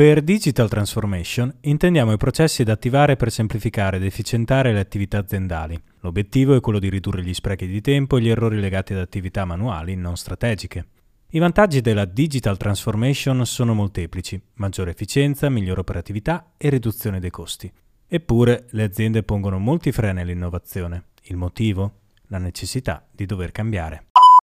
Per Digital Transformation intendiamo i processi da attivare per semplificare ed efficientare le attività aziendali. L'obiettivo è quello di ridurre gli sprechi di tempo e gli errori legati ad attività manuali non strategiche. I vantaggi della Digital Transformation sono molteplici, maggiore efficienza, migliore operatività e riduzione dei costi. Eppure le aziende pongono molti freni all'innovazione. Il motivo? La necessità di dover cambiare.